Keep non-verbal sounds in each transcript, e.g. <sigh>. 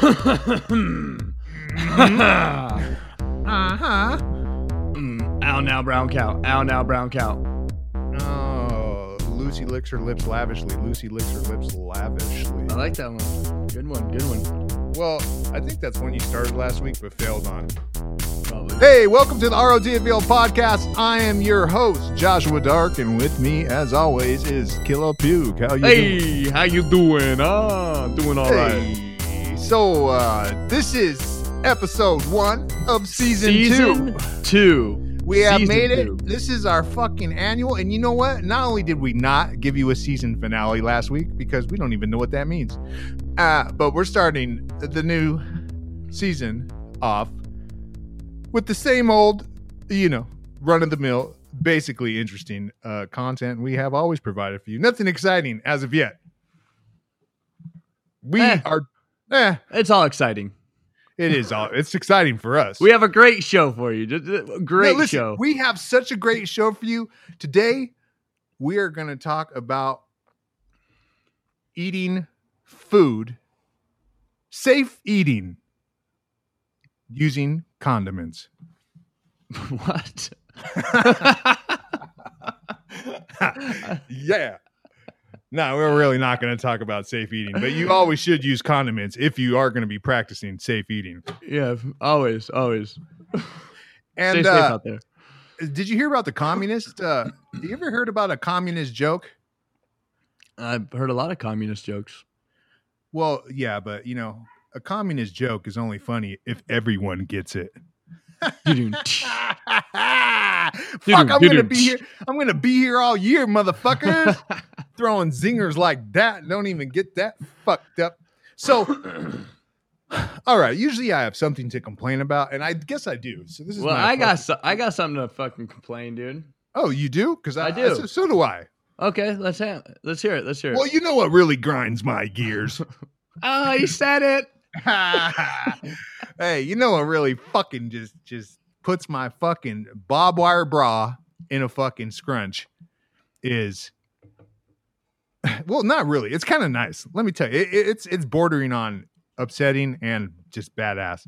uh-huh. Mm, ow now, brown cow. Ow now, brown cow. Oh, Lucy licks her lips lavishly. Lucy licks her lips lavishly. I like that one. Good one. Good one. Well, I think that's one you started last week but failed on. Probably. Hey, welcome to the ROTFL podcast. I am your host, Joshua Dark, and with me, as always, is Killer Puke. How you doing? Hey, how you doing? Ah, doing all right. So, uh, this is episode one of season, Season two. two. We have Season made it. two. This is our fucking annual. And you know what? Not only did we not give you a season finale last week because we don't even know what that means, uh, but we're starting the new season off with the same old, you know, run of the mill, basically interesting uh, content we have always provided for you. Nothing exciting as of yet. We Eh. are. Eh, It's all exciting. it is all. It's exciting for us. We have a great show for you. Great No, listen, show. We have such a great show for you. Today, we are going to talk about eating food, safe eating using condiments. <laughs> what? <laughs> yeah. No, we're really not going to talk about safe eating, but you always should use condiments if you are going to be practicing safe eating. yeah, always, always. And Stay safe uh, out there. did you hear about the communist? Uh, you ever heard about a communist joke? I've heard a lot of communist jokes. Well, yeah, but you know, a communist joke is only funny if everyone gets it. <laughs> Fuck, I'm gonna be here. I'm gonna be here all year, motherfuckers. <laughs> Throwing zingers like that. Don't even get that fucked up. So, <clears throat> all right. Usually, I have something to complain about, and I guess I do. So this is well, I got so, I got something to fucking complain, dude. Oh, you do? Because I, I do. So, so do I. Okay, let's have, let's hear it. Let's hear it. Well, you know what really grinds my gears. <laughs> oh, you said it. <laughs> hey, you know what really fucking just just puts my fucking barbed wire bra in a fucking scrunch is <laughs> well, not really. It's kind of nice. Let me tell you, it- it's it's bordering on upsetting and just badass.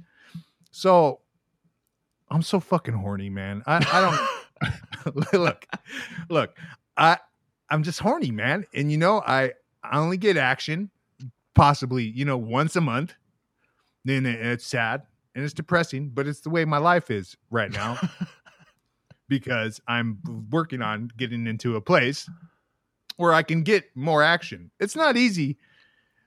So I'm so fucking horny, man. I, I don't <laughs> look, look. I I'm just horny, man. And you know, I I only get action possibly you know once a month. Then it's sad and it's depressing, but it's the way my life is right now <laughs> because I'm working on getting into a place where I can get more action. It's not easy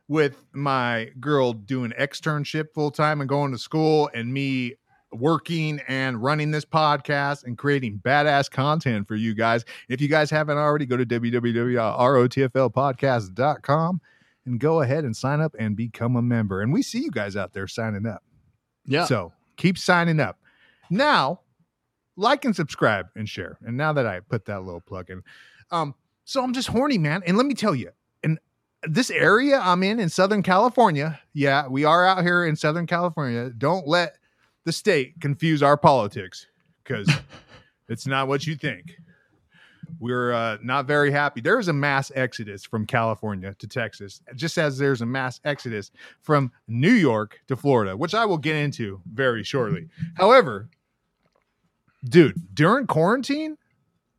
with my girl doing externship full time and going to school and me working and running this podcast and creating badass content for you guys. If you guys haven't already, go to www.rotflpodcast.com and go ahead and sign up and become a member. And we see you guys out there signing up. Yeah. So keep signing up. Now, like and subscribe and share. And now that I put that little plug in, um, so I'm just horny, man. And let me tell you, in this area I'm in in Southern California, yeah, we are out here in Southern California. Don't let the state confuse our politics because <laughs> it's not what you think. We're uh, not very happy. There is a mass exodus from California to Texas, just as there's a mass exodus from New York to Florida, which I will get into very shortly. <laughs> However, dude, during quarantine,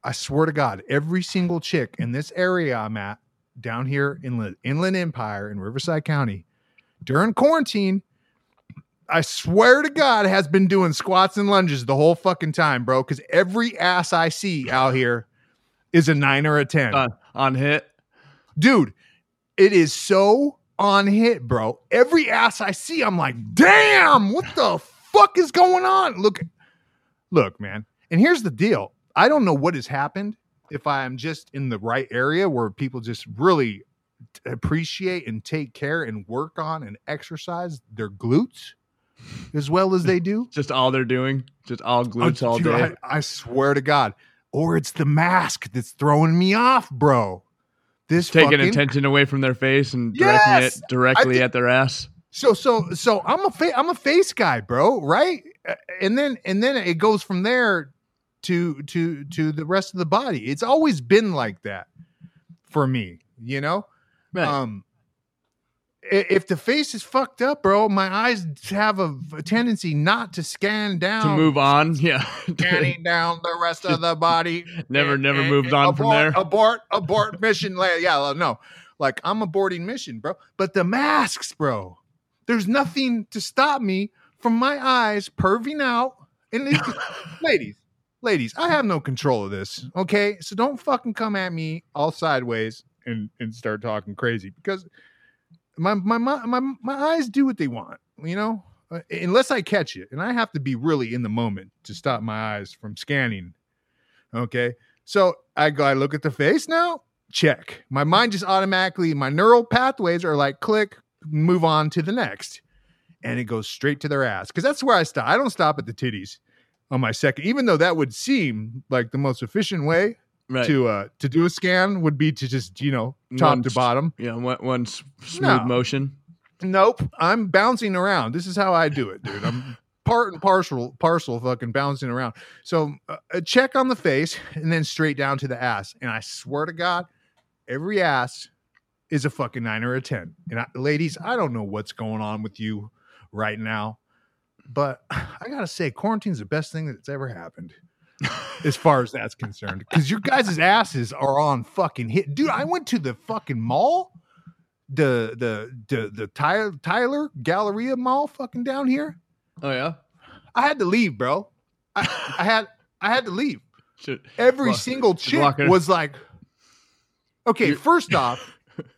I swear to God, every single chick in this area I'm at down here in the Inland Empire in Riverside County during quarantine, I swear to God, has been doing squats and lunges the whole fucking time, bro. Because every ass I see out here is a nine or a 10 Uh, on hit. dude it is so on hit bro every ass i see i'm like damn what the fuck is going on look look man and here's the deal i don't know what has happened if i am just in the right area where people just really appreciate and take care and work on and exercise their glutes as well as they do <laughs> Just all they're doing. Just all glutes Oh, all dude, day. I, I swear to God. Or it's the mask that's throwing me off, bro. This Taking fucking, attention away from their face and directing Yes! it directly at their ass. So so so I'm a fa- I'm a face guy, bro, right? And then and then it goes from there to to to the rest of the body. It's always been like that for me, you know? Right. Um if the face is fucked up, bro, my eyes have a, a tendency not to scan down. to move on. <laughs> Yeah. Scanning down the rest of the body. <laughs> Never- And- never and- moved and on from there. <laughs> Abort, abort mission. Yeah, no. Like I'm aborting mission, bro. But the masks, bro. There's nothing to stop me from my eyes perving out. And ladies, ladies, I have no control of this. Okay, so don't fucking come at me all sideways and and start talking crazy because my my my my, eyes do what they want. You know, Uh, unless I catch it, and I have to be really in the moment to stop my eyes from scanning. Okay, so I go, I look at the face now. Check. My mind just automatically, my neural pathways are like click, move on to the next, and it goes straight to their ass because that's where I stop. I don't stop at the titties on my second, even though that would seem like the most efficient way right. to uh to do a scan would be to just you know top One to bottom. Yeah. One, one s- smooth No. motion. Nope, I'm bouncing around. This is how I do it, dude. I'm part and parcel, parcel, fucking bouncing around. So uh, a check on the face and then straight down to the ass. And I swear to God, every ass is a fucking nine or a ten. And I, ladies, I don't know what's going on with you right now, but <sighs> I gotta say, quarantine's the best thing that's ever happened. As far as that's concerned, because your guys' asses are on fucking hit, dude. I went to the fucking mall, the the the the Tyler, Tyler Galleria Mall, fucking down here. Oh yeah. I had to leave, bro. I, I had I had to leave. Should, Every Well, single chick was like, okay, You- first off,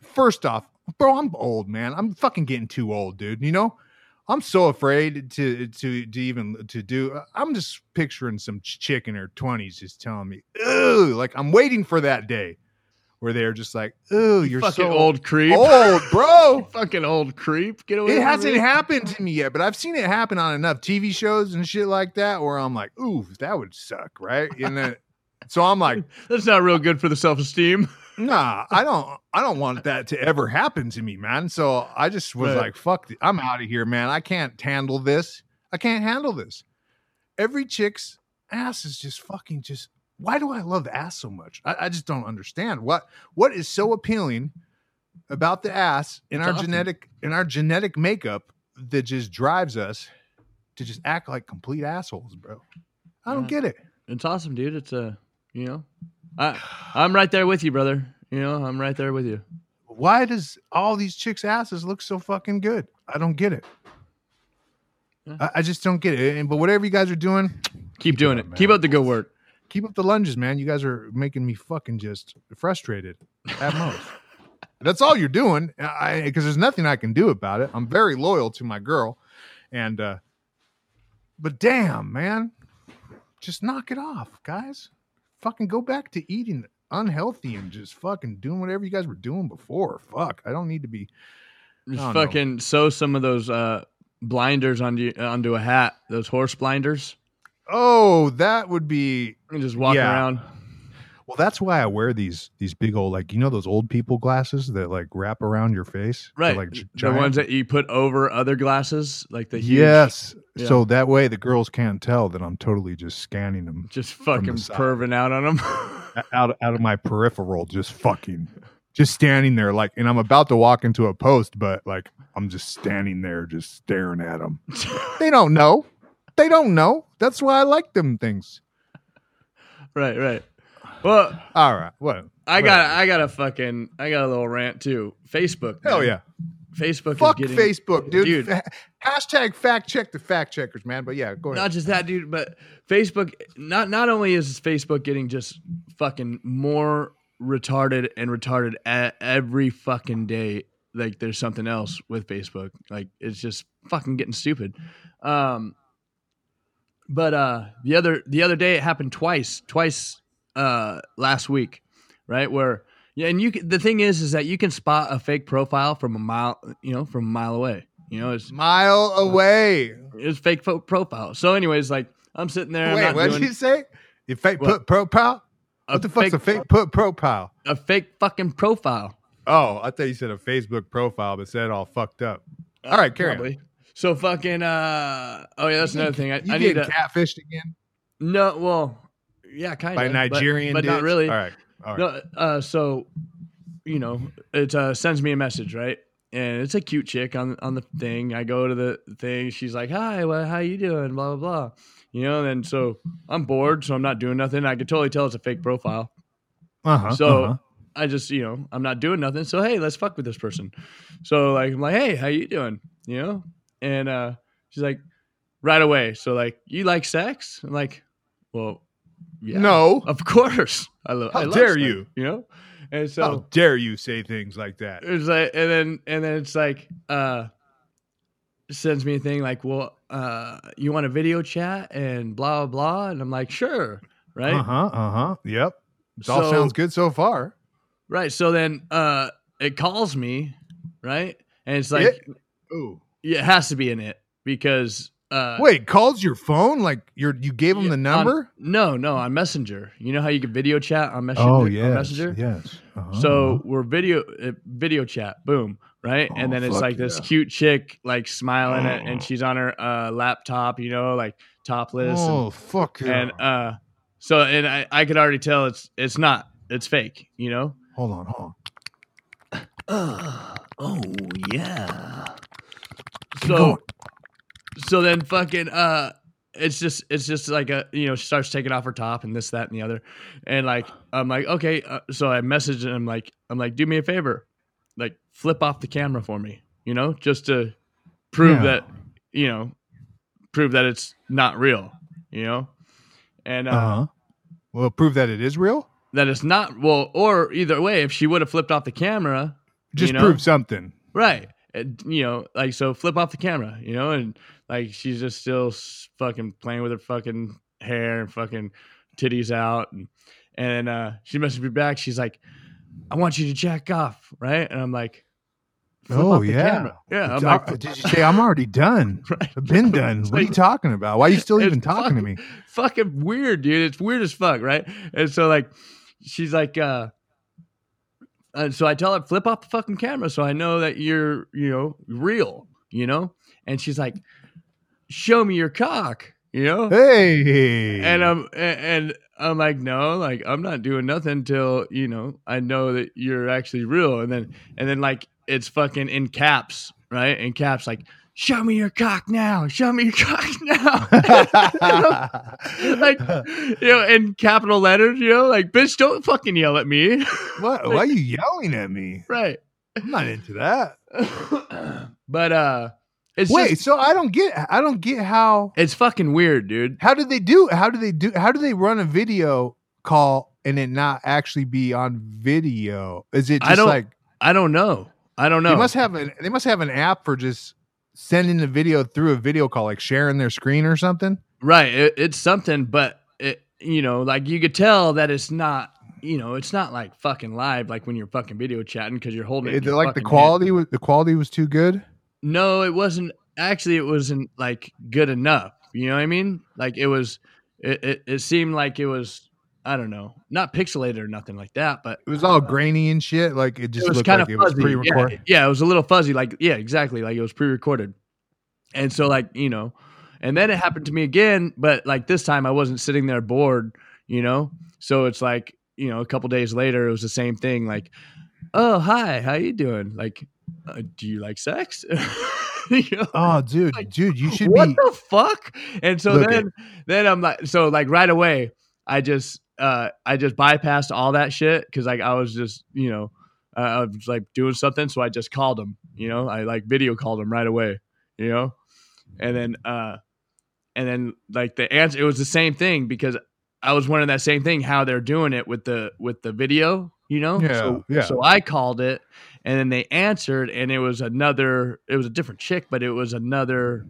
first off, bro, I'm old, man. I'm fucking getting too old, dude. You know, I'm so afraid to to to even to do. Uh, I'm just picturing some chick in her 20s just telling me, "Ooh," like I'm waiting for that day where they're just like, "Ooh, you're fucking so old creep. old, bro." <laughs> fucking old creep. Get away. It hasn't me. happened to me yet, but I've seen it happen on enough TV shows and shit like that where I'm like, ooh, that would suck, right? And then so I'm like, <laughs> That's not real good for the self esteem. <laughs> nah, I don't I don't want that to ever happen to me, man. So I just was like, fuck it. I'm out of here, man. I can't handle this. I can't handle this. Every chick's ass is just fucking just why do I love ass so much? I, I just don't understand. What what is so appealing about the ass in It's our awesome. genetic in our genetic makeup that just drives us to just act like complete assholes, bro. I don't Yeah. get it. It's awesome, dude. It's a, you know, I, I'm right there with you, brother. You know, I'm right there with you. Why does all these chicks' asses look so fucking good? I don't get it. Yeah. I, I just don't get it. And but whatever you guys are doing, Keep doing up, it. man. Keep up the good work. keep up the lunges, man. You guys are making me fucking just frustrated at most. <laughs> That's all you're doing, because there's nothing I can do about it. I'm very loyal to my girl, and uh but damn, man, just knock it off, guys. Fucking go back to eating unhealthy and just fucking doing whatever you guys were doing before. Fuck, I don't need to be. Just fucking sew some of those uh, blinders onto onto a hat. Those horse blinders. Oh, that would be And just walk Yeah. around. Well, that's why I wear these these big old like you know those old people glasses that like wrap around your face, They're, Right. Like the ones that you put over other glasses, like the huge, yes. Yeah. So that way the girls can't tell that I'm totally just scanning them just fucking side. perving out on them. out out of my <laughs> peripheral, just fucking, just standing there like, and I'm about to walk into a post, but like I'm just standing there, just staring at them. <laughs> They don't know. They don't know. That's why I like them things. right, right. Well, All right. What? I got. I got a fucking I got a little rant too. Facebook. Hell man. yeah. Facebook Fuck is getting Facebook, dude. Dude. Hashtag fact check the fact checkers, man. But yeah, go ahead. not just that, dude, but Facebook. Not not only is Facebook getting just fucking more retarded and retarded every fucking day. Like there's something else with Facebook. Like it's just fucking getting stupid. Um, but uh, the other the other day it happened twice, twice uh, last week, right? Where yeah, and you can, the thing is, is that you can spot a fake profile from a mile, you know, from a mile away. You know, it's Mile away. it's fake fo- profile. So, anyways, like I'm sitting there, Wait, what did you say? You fake What? put profile? a What the fuck's fake, a fake put profile? a fake fucking profile. Oh, I thought you said a Facebook profile, but said it all fucked up. All right, carry on. So fucking uh oh yeah, that's You another get- thing. I, You I need to catfished again no well yeah kind of by Nigerian but, but not really. All right, all right. No, uh, so you know it uh, sends me a message right, and it's a cute chick on on the thing. I go to the thing. She's like, "Hi, well, how you doing?" Blah blah blah. You know, and so I'm bored, so I'm not doing nothing. I could totally tell it's a fake profile. Uh-huh. So uh-huh. I just, you know, I'm not doing nothing. So hey, let's fuck with this person. So like I'm like, hey, how you doing? You know? And uh she's like, right away. So like, you like sex? I'm like, well, yeah. No. Of course. I love How I love dare you. You know? And so How dare you say things like that? it's like and then and then it's like uh sends me a thing like well uh you want a video chat and blah blah blah and i'm like sure right Uh-huh. Uh-huh. Yep. It all So- sounds good so far. right so then uh it calls me right and it's like It? Ooh. yeah, it has to be in it because uh Wait, calls your phone? Like you're you gave him yeah, the on- number? no no on messenger you know how you can video chat on messenger oh on yes. messenger Yes. Uh-huh. So we're video uh, video chat, boom, right? and Oh, then it's fuck like this cute chick like smiling at, Oh. and she's on her uh, laptop, you know, like topless. Oh fuck and, yeah. and uh, so and I I could already tell it's it's not it's fake, you know. hold on, hold on. Uh, <sighs> oh yeah. So. So then fucking uh it's just it's just like a you know she starts taking off her top and this that and the other and like i'm like okay uh, so i message and i'm like i'm like do me a favor like flip off the camera for me you know just to prove Yeah. that you know prove that it's not real you know and uh, Uh-huh. Well, prove that it is real? that it's not well or either way if she would have flipped off the camera Just know? prove something. Right. You know, like so flip off the camera, you know, and like she's just still fucking playing with her fucking hair and fucking titties out and and uh she messaged me back. She's like, I want you to jack off, right? And I'm like, Oh, yeah. camera. Yeah. I'm Uh, like, Did you say I'm already done? <laughs> right. I've been done. What are you talking about? Why are you still even talking to me? fucking weird, dude. It's weird as fuck, right? And so like she's like uh and so I tell her flip off the fucking camera so I know that you're, you know, real, you know? And she's like show me your cock, you know? Hey. And I'm and I'm like no, like I'm not doing nothing till, you know, I know that you're actually real and then and then like it's fucking in caps, right? In caps like show me your cock now. Show me your cock <laughs> now. <laughs> like you know, in capital letters, you know, like bitch, don't fucking yell at me, <laughs> what? Why are you yelling at me? right? I'm not into that. <coughs> but uh, it's Wait, just, so I don't get I don't get how it's fucking weird, dude. how did they do how do they do how do they run a video call and it not actually be on video? Is it I don't like I don't know. I don't know. they must have an they must have an app for just sending the video through a video call, like sharing their screen or something? right? It, it's something, but it, you know, like you could tell that it's not. You know, it's not like fucking live, like when you're fucking video chatting because you're holding. it. It- like the hand. quality was the quality was too good. No, it wasn't. Actually, it wasn't like good enough. You know what I mean? Like it was. It it, it seemed like it was. I don't know, not pixelated or nothing like that, but It was all grainy and shit. Like it just it was looked kind like of it was fuzzy. pre-recorded. Yeah, yeah, it was a little fuzzy. Like yeah, exactly. Like it was pre-recorded, and so like you know, and then it happened to me again, but like this time I wasn't sitting there bored. You know, so it's like you know, a couple days later, it was the same thing. Like, oh hi, how you doing? Like, uh, do you like sex? <laughs> you know? Oh, <laughs> dude, Like, dude, you should what be. the fuck? And so Look, then, then I'm like, so like right away, I just, uh, I just bypassed all that shit because like I was just, you know, uh, I was like doing something, so I just called him. You know, I like video called him right away. You know, and then, uh, and then like the answer, it was the same thing because I was wondering that same thing how they're doing it with the with the video. You know, Yeah, so, yeah. So I called it, and then they answered, and it was another. It was a different chick, but it was another,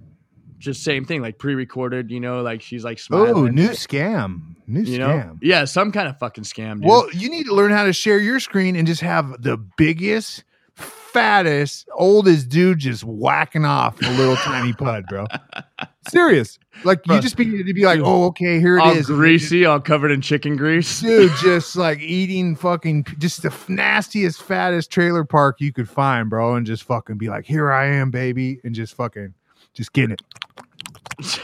just same thing, like pre-recorded. You know, like she's like smiling. Oh, new scam, new you know, scam. yeah, some kind of fucking scam. Dude. Well, you need to learn how to share your screen and just have the biggest, fattest, oldest dude just whacking off a little <laughs> tiny pud, bro. Serious. Like you just be to be like, oh, okay, here it all is. greasy, all covered in chicken grease. Dude, <laughs> just like eating fucking just the nastiest, fattest trailer park you could find, bro, and just fucking be like, here I am, baby, and just fucking just getting it. <laughs>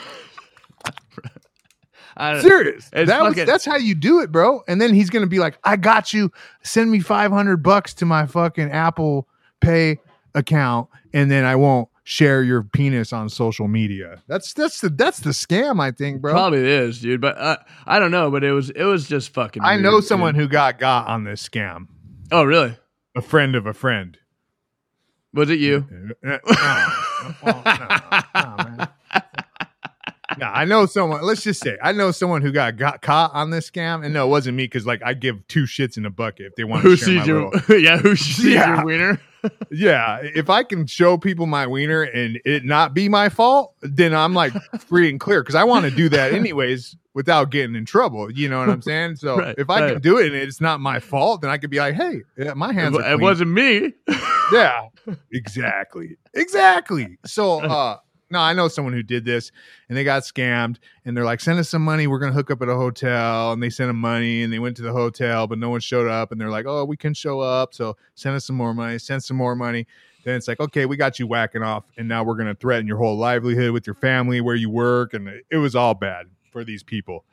I Serious. That was, that's how you do it, bro. And then he's gonna be like, I got you. Send me five hundred bucks to my fucking Apple Pay account and then I won't share your penis on social media. That's that's the that's the scam, I think, bro. Probably is, dude. But uh, I don't know. But it was it was just fucking. I weird, know dude. someone who got got on this scam. Oh, really? A friend of a friend. Was it you? Uh, no. Well, no, no, No, I know someone. Let's just say I know someone who got got caught on this scam, and no, it wasn't me because like I give two shits in a bucket if they want to share my your? little. <laughs> yeah, who sees Yeah. your wiener? <laughs> Yeah, if I can show people my wiener and it not be my fault, then I'm like free and clear because I want to do that <laughs> anyways without getting in trouble. You know what I'm saying? So Right, if I right. can do it and it's not my fault, then I could be like, hey, my hands It, are it wasn't me. yeah exactly exactly so uh no i know someone who did this and they got scammed and they're like send us some money we're gonna hook up at a hotel and they sent them money and they went to the hotel but no one showed up and they're like oh we can show up so send us some more money send some more money. Then it's like okay we got you whacking off and now we're gonna threaten your whole livelihood with your family where you work and it was all bad for these people.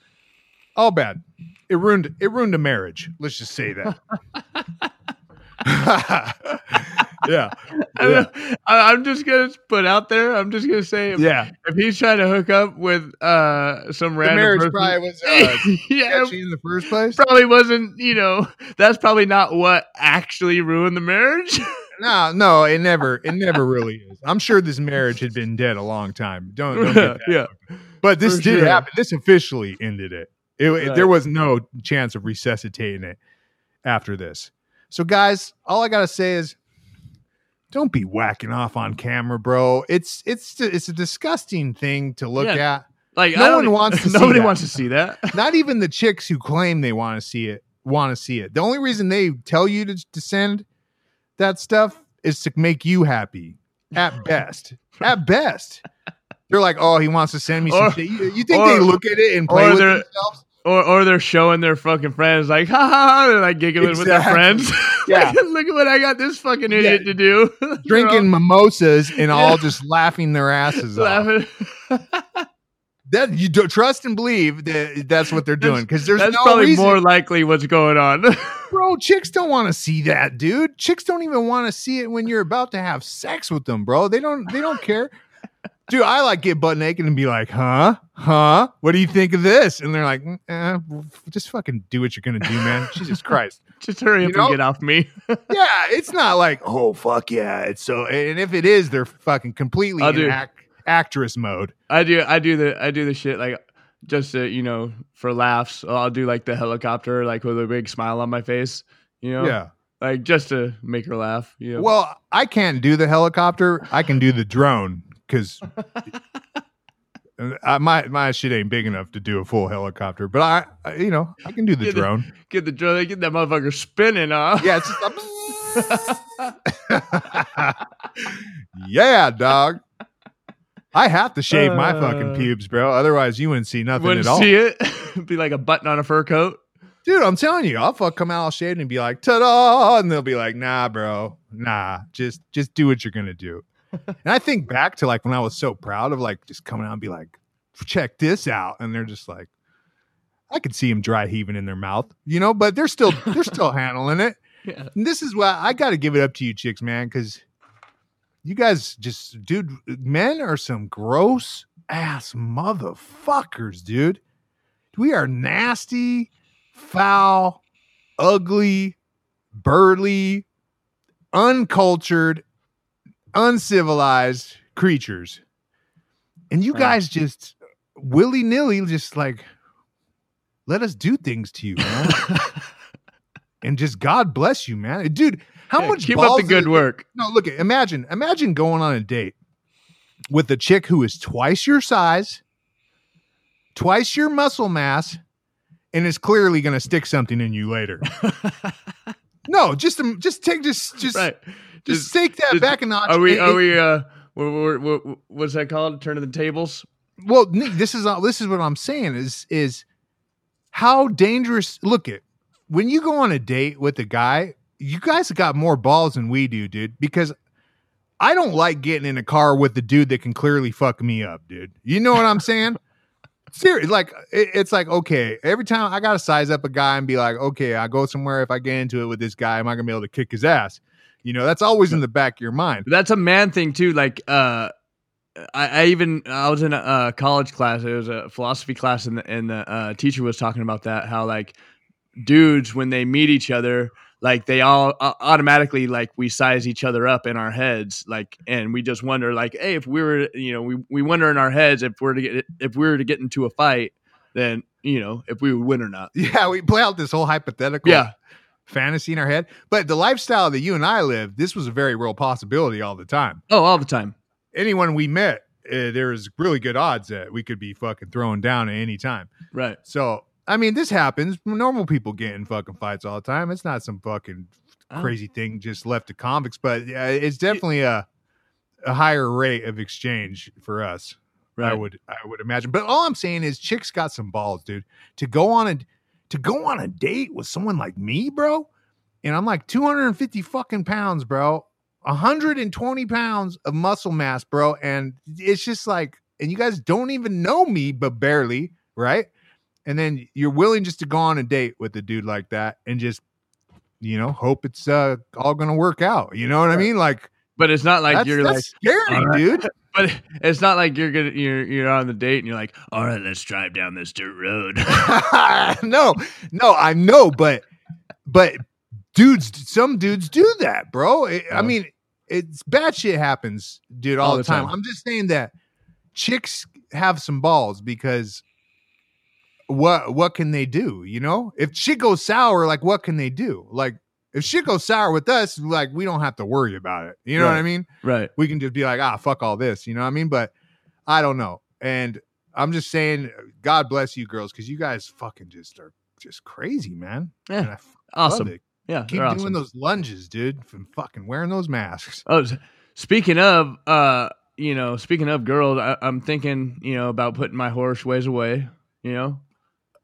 All bad. It ruined it ruined a marriage let's just say that <laughs> <laughs> <laughs> yeah yeah I, I'm just gonna put out there. I'm just gonna say, if, yeah if he's trying to hook up with uh some the random marriage person, probably was uh, <laughs> yeah, in the first place. probably wasn't. You know, that's probably not what actually ruined the marriage. <laughs> No, no, it never, it never really is. I'm sure this marriage had been dead a long time. Don't, don't get that. <laughs> yeah, But this for did sure. happen. This officially ended it. It, it- There was no chance of resuscitating it after this. So, guys, all I gotta say is, don't be whacking off on camera, bro. It's it's it's a disgusting thing to look Yeah. at. like No one wants to <laughs> nobody wants to see that. <laughs> Not even the chicks who claim they want to see it want to see it. The only reason they tell you to, to send that stuff is to make you happy. At <laughs> best, at best, they're like, "Oh, he wants to send me some Or- shit." You, you think they look at it and play with themselves? Or, or they're showing their fucking friends like, ha ha, ha they're like giggling with their friends. <laughs> Yeah. Like, look at what I got this fucking idiot to do. <laughs> Drinking mimosas and all just laughing their asses off. laughing. <laughs> That you do, trust and believe that that's what they're doing because there's That's no probably reason. more likely what's going on. bro, chicks don't want to see that, dude. Chicks don't even want to see it when you're about to have sex with them, bro. They don't they don't care. Dude, I like get butt naked and be like, huh? Huh? What do you think of this? And they're like, "Mm, eh, just fucking do what you're gonna do, man. <laughs> Jesus Christ. Just hurry You up know? and get off me. <laughs> Yeah, it's not like, oh fuck yeah. It's so and if it is, they're fucking completely I'll in act, actress mode. I do I do the I do the shit like just to, you know, for laughs. I'll do like the helicopter like with a big smile on my face, you know? Yeah. Like just to make her laugh, you know. Well, I can't do the helicopter. I can do the drone because my my shit ain't big enough to do a full helicopter. But I, I you know, I can do the Yeah, the- drone. get the drone, get that motherfucker spinning, huh? Yeah, it's just <laughs> yeah, dog. I have to shave my fucking Uh, pubes, bro. Otherwise, you wouldn't see nothing Wouldn't at all. see it. <laughs> Be like a button on a fur coat. Dude, I'm telling you, I'll fuck come out all shaved and be like, ta-da, and they'll be like, nah, bro, nah, just just do what you're gonna do. And I think back to like when I was so proud of like just coming out and be like, check this out, and they're just like, I could see them dry heaving in their mouth, you know, but they're still they're <laughs> still handling it. Yeah. And this is why I got to give it up to you chicks, man, because you guys just, dude, men are some gross ass motherfuckers, dude. We are nasty, foul, ugly, burly, uncultured, uncivilized creatures. And you guys just willy nilly, just like, let us do things to you, man. <laughs> and just God bless you, man. Dude, how Yeah, much keep up the good work. no, look at imagine imagine going on a date with a chick who is twice your size, twice your muscle mass, and is clearly going to stick something in you later. <laughs> no, just just take just just right. Just, take that just- back a notch. Are we? It- Are we? Uh, what, what, what, what's that called? Turning the tables. well, this is all- this is what I'm saying is is how dangerous. Look at when you go on a date with a guy, you guys have got more balls than we do, dude. Because I don't like getting in a car with the dude that can clearly fuck me up, dude. You know what I'm saying? <laughs> Seriously, like it, it's like okay, every time I gotta size up a guy and be like, okay, I go somewhere. If I get into it with this guy, am I gonna be able to kick his ass? You know, that's always in the back of your mind. That's a man thing too. Like, uh, I, I even I was in a, uh college class. It was a philosophy class, and the, and the uh, teacher was talking about that. How like dudes when they meet each other, like they all uh, automatically like we size each other up in our heads, like, and we just wonder like, hey, if we were, you know, we we wonder in our heads if we're to get if we were to get into a fight, then you know if we would win or not. <laughs> Yeah, we play out this whole hypothetical Yeah, fantasy in our head. But the lifestyle that you and I live, this was a very real possibility all the time. oh, all the time. Anyone we met, uh, there's really good odds that we could be fucking thrown down at any time. Right. So, I mean, this happens. Normal people get in fucking fights all the time. It's not some fucking Oh. crazy thing just left to convicts, but yeah, it's definitely a a higher rate of exchange for us. I would I would imagine. But all I'm saying is chicks got some balls, dude. To go on a to go on a date with someone like me, bro. And I'm like 250 fucking pounds, bro. 120 pounds of muscle mass, bro. And it's just like, and you guys don't even know me, but barely, right? And then you're willing just to go on a date with a dude like that and just, you know, hope it's uh all gonna work out. You know what I mean? Like, But it's not like that's, you're that's like scary, right. dude. But it's not like you're gonna you're you're on the date and you're like, all right, let's drive down this dirt road. <laughs> no, no, I know, but but dudes, some dudes do that, bro. It- I Oh. mean, it's bad shit happens, dude, all, All the the time. time. I'm just saying that chicks have some balls because what what can they do? You know, if shit goes sour, like what can they do? Like if shit goes sour with us, like we don't have to worry about it. You know what I mean? right. we can just be like, ah, fuck all this, you know what I mean? But I don't know. And I'm just saying, God bless you girls, because you guys fucking just are just crazy, man. Yeah. And I f- Awesome. Yeah. Keep doing awesome. those lunges, dude, from fucking wearing those masks. Oh, speaking of, uh, you know, speaking of girls, I, I'm thinking, you know, about putting my horse ways away. You know,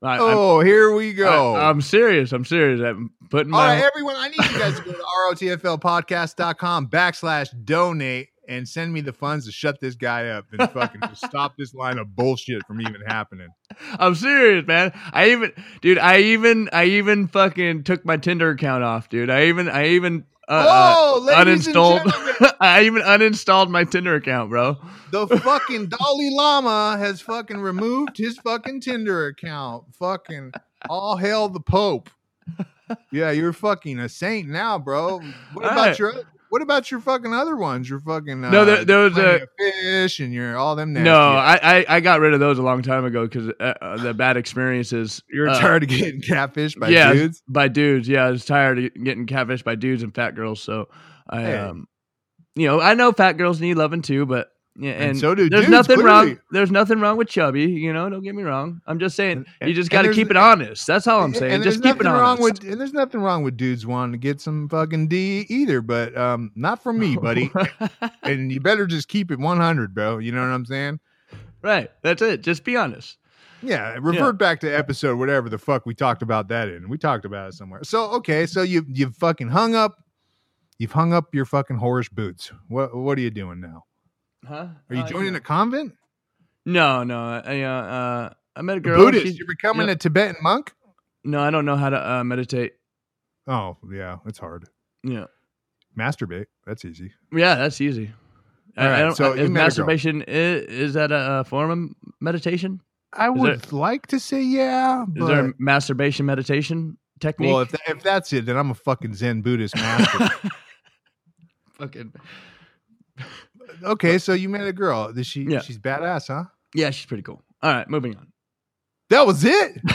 I, I'm- oh, here we go. I, am serious. I'm serious. I'm putting all my. right, everyone, I need you guys to go to <laughs> rotflpodcast.com backslash donate and send me the funds to shut this guy up and fucking just <laughs> stop this line of bullshit from even happening. I'm serious, man. I even, dude. I even, I even fucking took my Tinder account off, dude. I even, I even. Uh, uh, oh, and uninstalled. gentlemen. <laughs> I even uninstalled my Tinder account, bro. the fucking Dalai Lama has fucking removed his fucking Tinder account. Fucking all hail the Pope. Yeah, you're fucking a saint now, bro. What about Alright. your what about your fucking other ones? Your fucking uh, No, there- there was a- fish and you're all them nasty. No, I, I, I got rid of those a long time ago because uh, uh, the bad experiences. you're uh, tired of getting catfished by yeah, dudes. by dudes. Yeah, I was tired of getting catfished by dudes and fat girls. So I, Hey. um, you know, I know fat girls need loving too, but yeah, And, and, so do there's dudes. nothing clearly. wrong. There's nothing wong with chubby. You know, don't get me wrong. I'm just saying And- you just got to keep it honest. That's all I'm saying. And just there's keep it nothing honest. wrong with and there's nothing wrong with dudes wanting to get some fucking D either, but um, not for me, buddy. <laughs> <laughs> and you better just keep it 100, bro. You know what I'm saying? right. That's it. Just be honest. Yeah, revert back to episode whatever the fuck we talked about that in. We talked about it somewhere. So okay, so you you've fucking hung up, you've hung up your fucking whorish boots. What what are you doing now? Huh? Are you Uh, joining yeah. a convent? No, no. I, uh, uh, I met a A girl. Buddhist? she- You're becoming yeah. a Tibetan monk? no, I don't know how to uh, meditate. Oh yeah, it's hard. Yeah. Masturbate. That's easy. Yeah, that's easy. I- All I don't- so uh, is met a girl. masturbation is, is that a, a form of meditation? I Is would like to say yeah, Is there a masturbation meditation technique? well, if tha- if that's it, then I'm a fucking Zen Buddhist master. <laughs> <laughs> Fucking okay, so you met a girl. Is she? Yeah. She's badass, huh? yeah, she's pretty cool. All right, moving on. That was it. <laughs>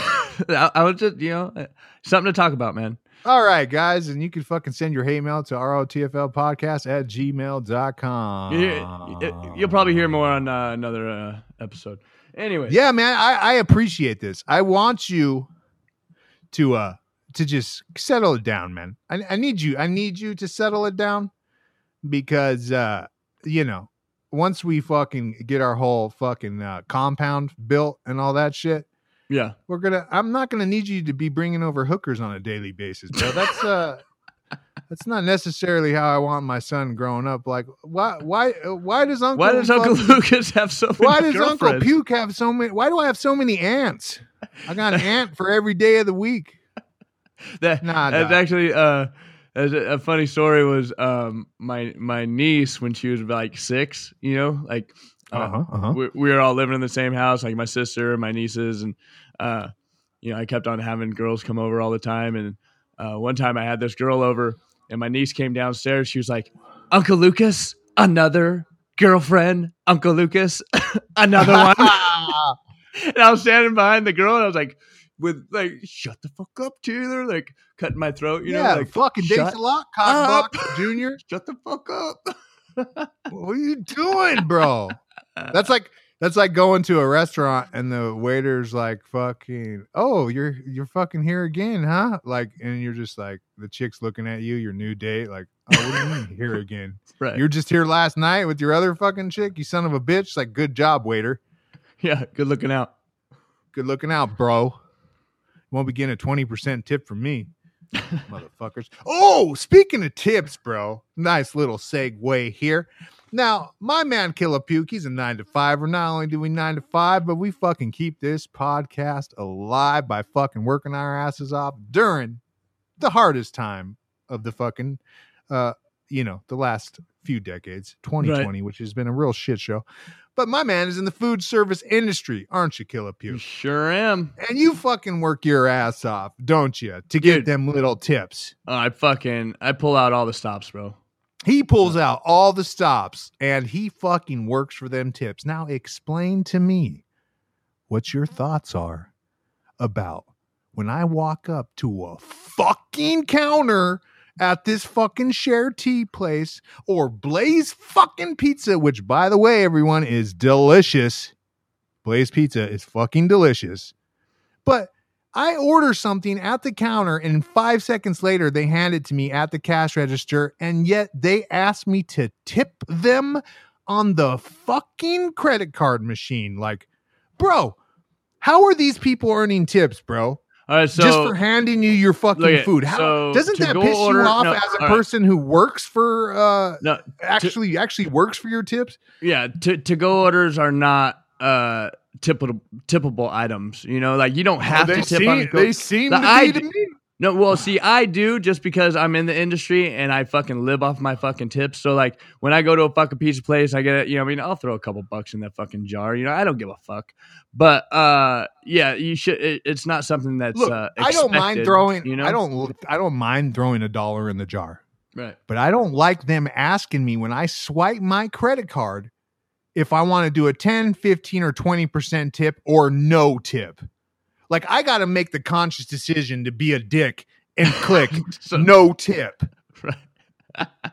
I, I was just you know uh, something to talk about, man. All right, guys, and you can fucking send your hate mail to rotfl podcast at gmail.com. You, you'll probably hear more on uh, another uh, episode. Anyway, Yeah, man, I, I appreciate this. I want you to uh to just settle it down, man. I, I need you. I need you to settle it down because uh, you know, once we fucking get our whole fucking uh, compound built and all that shit, yeah, we're gonna i'm not gonna need you to be bringing over hookers on a daily basis bro. That's uh <laughs> that's not necessarily how i want my son growing up. Like why why why does uncle why does Uncle fucking- Lucas have so many why does uncle puke have so many why do i have so many aunts i got an aunt for every day of the week. <laughs> That, Nah, that's nah. actually uh, As a, a funny story was um my my niece when she was like six, you know, like uh, Uh-huh, uh-huh. we, we were all living in the same house, like my sister and my nieces, and uh, you know, I kept on having girls come over all the time. And uh, one time I had this girl over, and my niece came downstairs. She was like, "Uncle Lucas, another girlfriend. Uncle Lucas, <laughs> another one." <laughs> and I was standing behind the girl, and I was like, with like, "Shut the fuck up, Taylor!" Like cutting my throat, you know, yeah, like fucking dates a lot, up. Cockbuck <laughs> Junior. shut the fuck up. <laughs> What are you doing, bro? That's like that's like going to a restaurant and the waiter's like fucking oh you're you're fucking here again huh like and you're just like the chick's looking at you your new date like oh what do you mean here <laughs> again right. you're just here last night with your other fucking chick you son of a bitch like good job waiter yeah, good looking out. good looking out bro won't be getting a 20% tip from me motherfuckers <laughs> oh speaking of tips bro nice little segue here now, my man Killer Puke, he's a nine to five. Or not only do we nine to five, but we fucking keep this podcast alive by fucking working our asses off during the hardest time of the fucking, uh, you know, the last few decades, 2020, which has been a real shit show. But my man is in the food service industry, aren't you, You sure am. And you fucking work your ass off, don't you, to get Dude. them little tips. Oh, I fucking I pull out all the stops, bro. He pulls out all the stops and he fucking works for them tips. Now, explain to me what your thoughts are about when I walk up to a fucking counter at this fucking Sharetea place or Blaze fucking pizza, which, by the way, everyone is delicious. Blaze pizza is fucking delicious. But I order something at the counter, and five seconds later, they hand it to me at the cash register, and yet they ask me to tip them on the fucking credit card machine. Like, bro, how are these people earning tips, bro? All right, so Just for handing you your fucking at- food. How so doesn't that piss order- you off no, as a all right. person who works for uh no, actually actually works for your tips? yeah, to to go orders are not uh tippable tippable items. You know, like you don't have to tip seem, on go- they seem The to be id- to me. No, well, see, I do just because I'm in the industry and I fucking live off my fucking tips. So like when I go to a fucking pizza place, I get it, you know, I mean, I'll throw a couple bucks in that fucking jar. You know, I don't give a fuck. But uh yeah, you should it, it's not something that's Look, uh I don't mind throwing. you know. I don't. I don't mind throwing a dollar in the jar, right. but I don't like them asking me when I swipe my credit card if I want to do a 10, 15, or 20 percent tip or no tip. Like I got to make the conscious decision to be a dick and <laughs> click So- no tip. Right.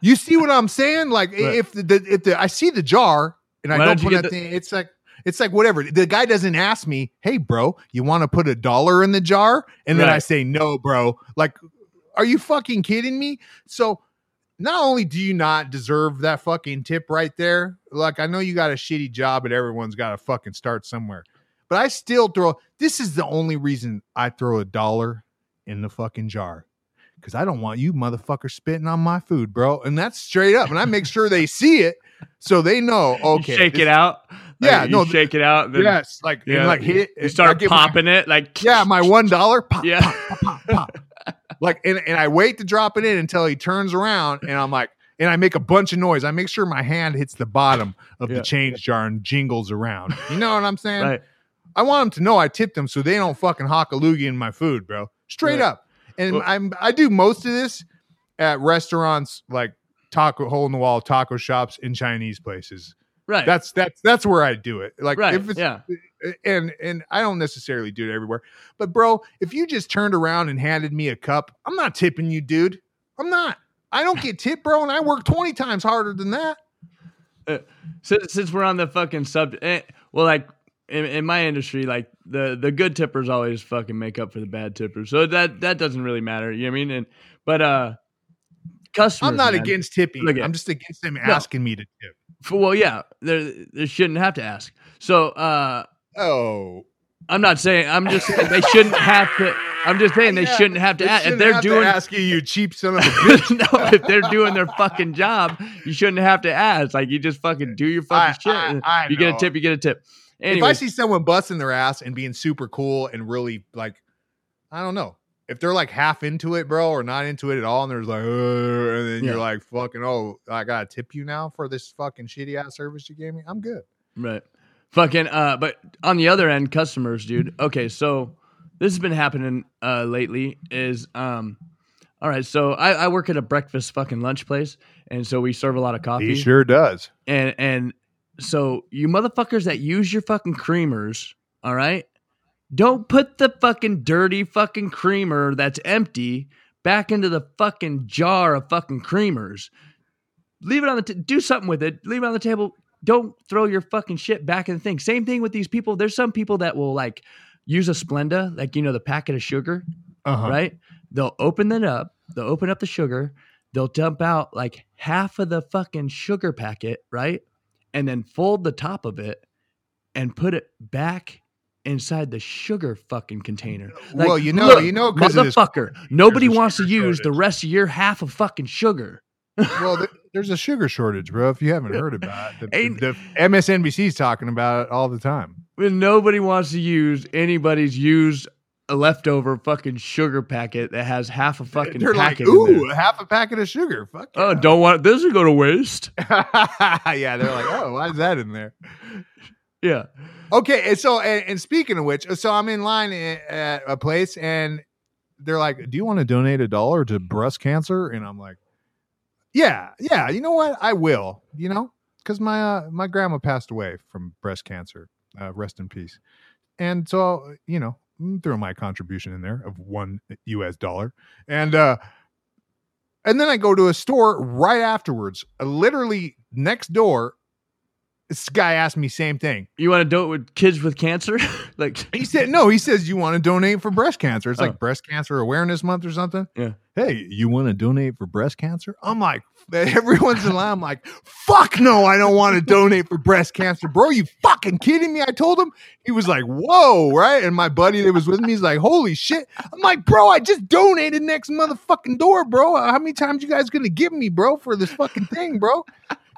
You see what I'm saying? Like Right. if the, the if the I see the jar and I Why don't don't put that thing, it's like it's like whatever. The guy doesn't ask me, "Hey, bro, you want to put a dollar in the jar?" And then I say, "No, bro." Like, are you fucking kidding me? So, not only do you not deserve that fucking tip right there, like I know you got a shitty job, but everyone's got to fucking start somewhere. But I still throw. This is the only reason I throw a dollar in the fucking jar because I don't want you motherfuckers spitting on my food, bro. And that's straight up. And I make sure they see it so they know. <laughs> Okay, you shake this- it out. Yeah, Like, no, shake it out. Then, Yes, like Yeah, like hit. You start get my- popping it like <laughs> yeah, my one dollar. Pop, Yeah. pop, pop, pop, pop. like, and, and I wait to drop it in until he turns around, and I'm like, and I make a bunch of noise. I make sure my hand hits the bottom of Yeah. the change jar and jingles around. You know what I'm saying? right. I want them to know I tipped them so they don't fucking hock a loogie in my food, bro. Straight up. And Well- I'm I do most of this at restaurants like taco hole in the wall taco shops and Chinese places. Right. That's that's that's where I do it. Like right. if it's yeah. and and I don't necessarily do it everywhere. But bro, if you just turned around and handed me a cup, I'm not tipping you, dude. I'm not. I don't get tipped, bro, and I work 20 times harder than that. since, since we're on the fucking subject, eh, well, like in, in my industry, like the the good tippers always fucking make up for the bad tippers, so that that doesn't really matter. You know what I mean? And but uh, customers, I'm not man, against tipping. I'm just against them asking me to tip. For, well, yeah, they they shouldn't have to ask. So uh, Oh. I'm not saying. I'm just saying they shouldn't have to. I'm just saying they Yeah, shouldn't have to They ask if they're doing. ask you, you cheap son of a <laughs> bitch. no, if they're doing their fucking job, you shouldn't have to ask. Like you just fucking do your I- fucking shit. I- I you get a tip. You get a tip. If I see someone busting their ass and being super cool and really like, I don't know, if they're like half into it, bro, or not into it at all, and there's like, and then Yeah. you're like, fucking, oh, I gotta tip you now for this fucking shitty ass service you gave me. I'm good. Right. Fucking uh but on the other end, customers, dude. Okay, so this has been happening uh lately is um all right, so I, I work at a breakfast fucking lunch place, and so we serve a lot of coffee. He sure does. And and so you motherfuckers that use your fucking creamers, all right? Don't put the fucking dirty fucking creamer that's empty back into the fucking jar of fucking creamers. Leave it on the t- do something with it. Leave it on the table. Don't throw your fucking shit back in the thing. Same thing with these people. There's some people that will like use a Splenda, like you know the packet of sugar, Uh-huh. right? They'll open it up. They'll open up the sugar. They'll dump out like half of the fucking sugar packet, right? And then fold the top of it and put it back inside the sugar fucking container. Like, well, you know, look, you know, because of this. motherfucker, nobody wants to use the rest of your half of fucking sugar. Well, <laughs> th- there's a sugar shortage, bro. If you haven't heard about it, the, the MSNBC's talking about it all the time. When nobody wants to use anybody's used leftover fucking sugar packet that has half a fucking They're like, packet in there. ooh, half a packet of sugar. Fuck. Oh, yeah." don't want this to go to waste. <laughs> yeah, they're like, oh, why is that in there? Yeah. Okay, and so and, and speaking of which, so I'm in line at a place, and they're like, "Do you want to donate a dollar to breast cancer?" And I'm like, "Yeah, yeah. You know what? I will. You know, because my uh, my grandma passed away from breast cancer. Uh, rest in peace. And so, you know, throw my contribution in there of one U.S. dollar, and uh, and then I go to a store right afterwards, uh, literally next door. This guy asked me same thing. You want to do it with kids with cancer? <laughs> like, He said, no, he says, you want to donate for breast cancer. It's Oh. like Breast Cancer Awareness Month or something. Yeah. Hey, you want to donate for breast cancer? I'm like, <laughs> every once in a while, I'm like, fuck no, I don't want to donate for breast cancer. Bro, you fucking kidding me? I told him. He was like, whoa, right? And my buddy that was with me, he's like, holy shit. I'm like, bro, I just donated next motherfucking door, bro. How many times you guys gonna give me, bro, for this fucking thing, bro?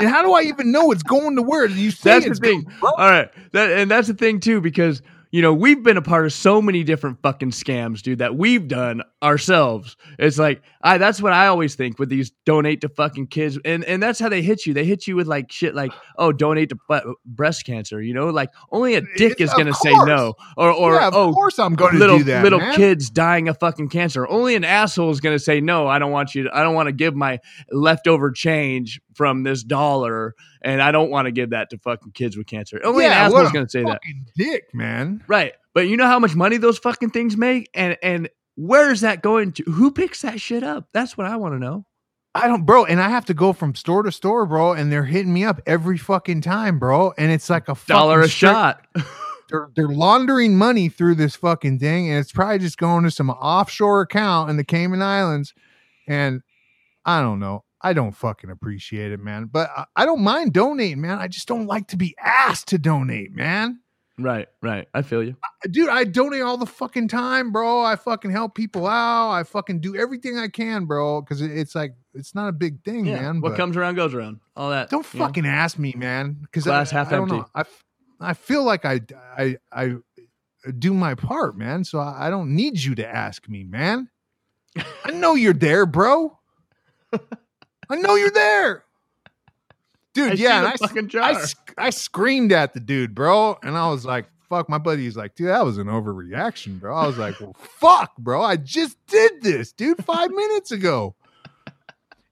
And how do I even know it's going to where you say that's the thing. going. All right. That, and that's the thing, too, because, you know, we've been a part of so many different fucking scams, dude, that we've done ourselves. It's like, I, that's what I always think with these donate to fucking kids. And, and that's how they hit you. They hit you with like shit like, oh, donate to bu- breast cancer, you know? Like, only a dick It's- is going to say no. Or, or yeah, of oh, course I'm going to little do that. little man. kids dying of fucking cancer. Only an asshole is going to say no. I don't want you. To, I don't want to give my leftover change from this dollar, and I don't want to give that to fucking kids with cancer. Oh, Only Yeah, an what asshole is going to say that, dick, man. right? But you know how much money those fucking things make, and and where is that going to? Who picks that shit up? That's what I want to know. I don't, bro, and I have to go from store to store, bro, and they're hitting me up every fucking time, bro, and it's like a Dollar a straight- shot. <laughs> They're, they're laundering money through this fucking thing, and it's probably just going to some offshore account in the Cayman Islands, and I don't know. I don't fucking appreciate it, man. But I, I don't mind donating, man. I just don't like to be asked to donate, man. right, right. I feel you. dude, I donate all the fucking time, bro. I fucking help people out. I fucking do everything I can, bro. Because it's like it's not a big thing, Yeah. man. what comes around goes around. All that. don't you know? fucking ask me, man. Because I, Glass half I don't empty. know. I, I feel like I I I do my part, man. So I, I don't need you to ask me, man. I know you're there, bro. <laughs> I know you're there. Dude, I yeah, I, fucking jar. I, I screamed at the dude, bro, and I was like, "Fuck!" My buddy's like, "Dude, that was an overreaction, bro." I was like, "Well, fuck, bro! I just did this, dude, five minutes ago."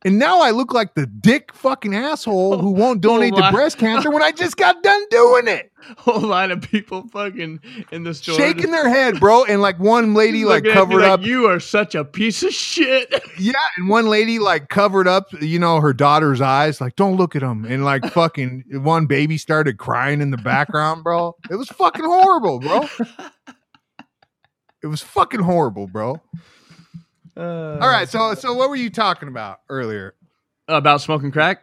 And now I look like the dick fucking asshole who <laughs> won't donate to breast cancer when I just got done doing it. <laughs> whole line of people fucking in the store Shaking their head, bro. And like one lady like looking at me covered like, up. You are such a piece of shit. <laughs> Yeah, and one lady like covered up, you know, her daughter's eyes, like, don't look at them. And like fucking one baby started crying in the background, bro. It was fucking horrible, bro. It was fucking horrible, bro. Uh, All right, so so what were you talking about earlier? about smoking crack?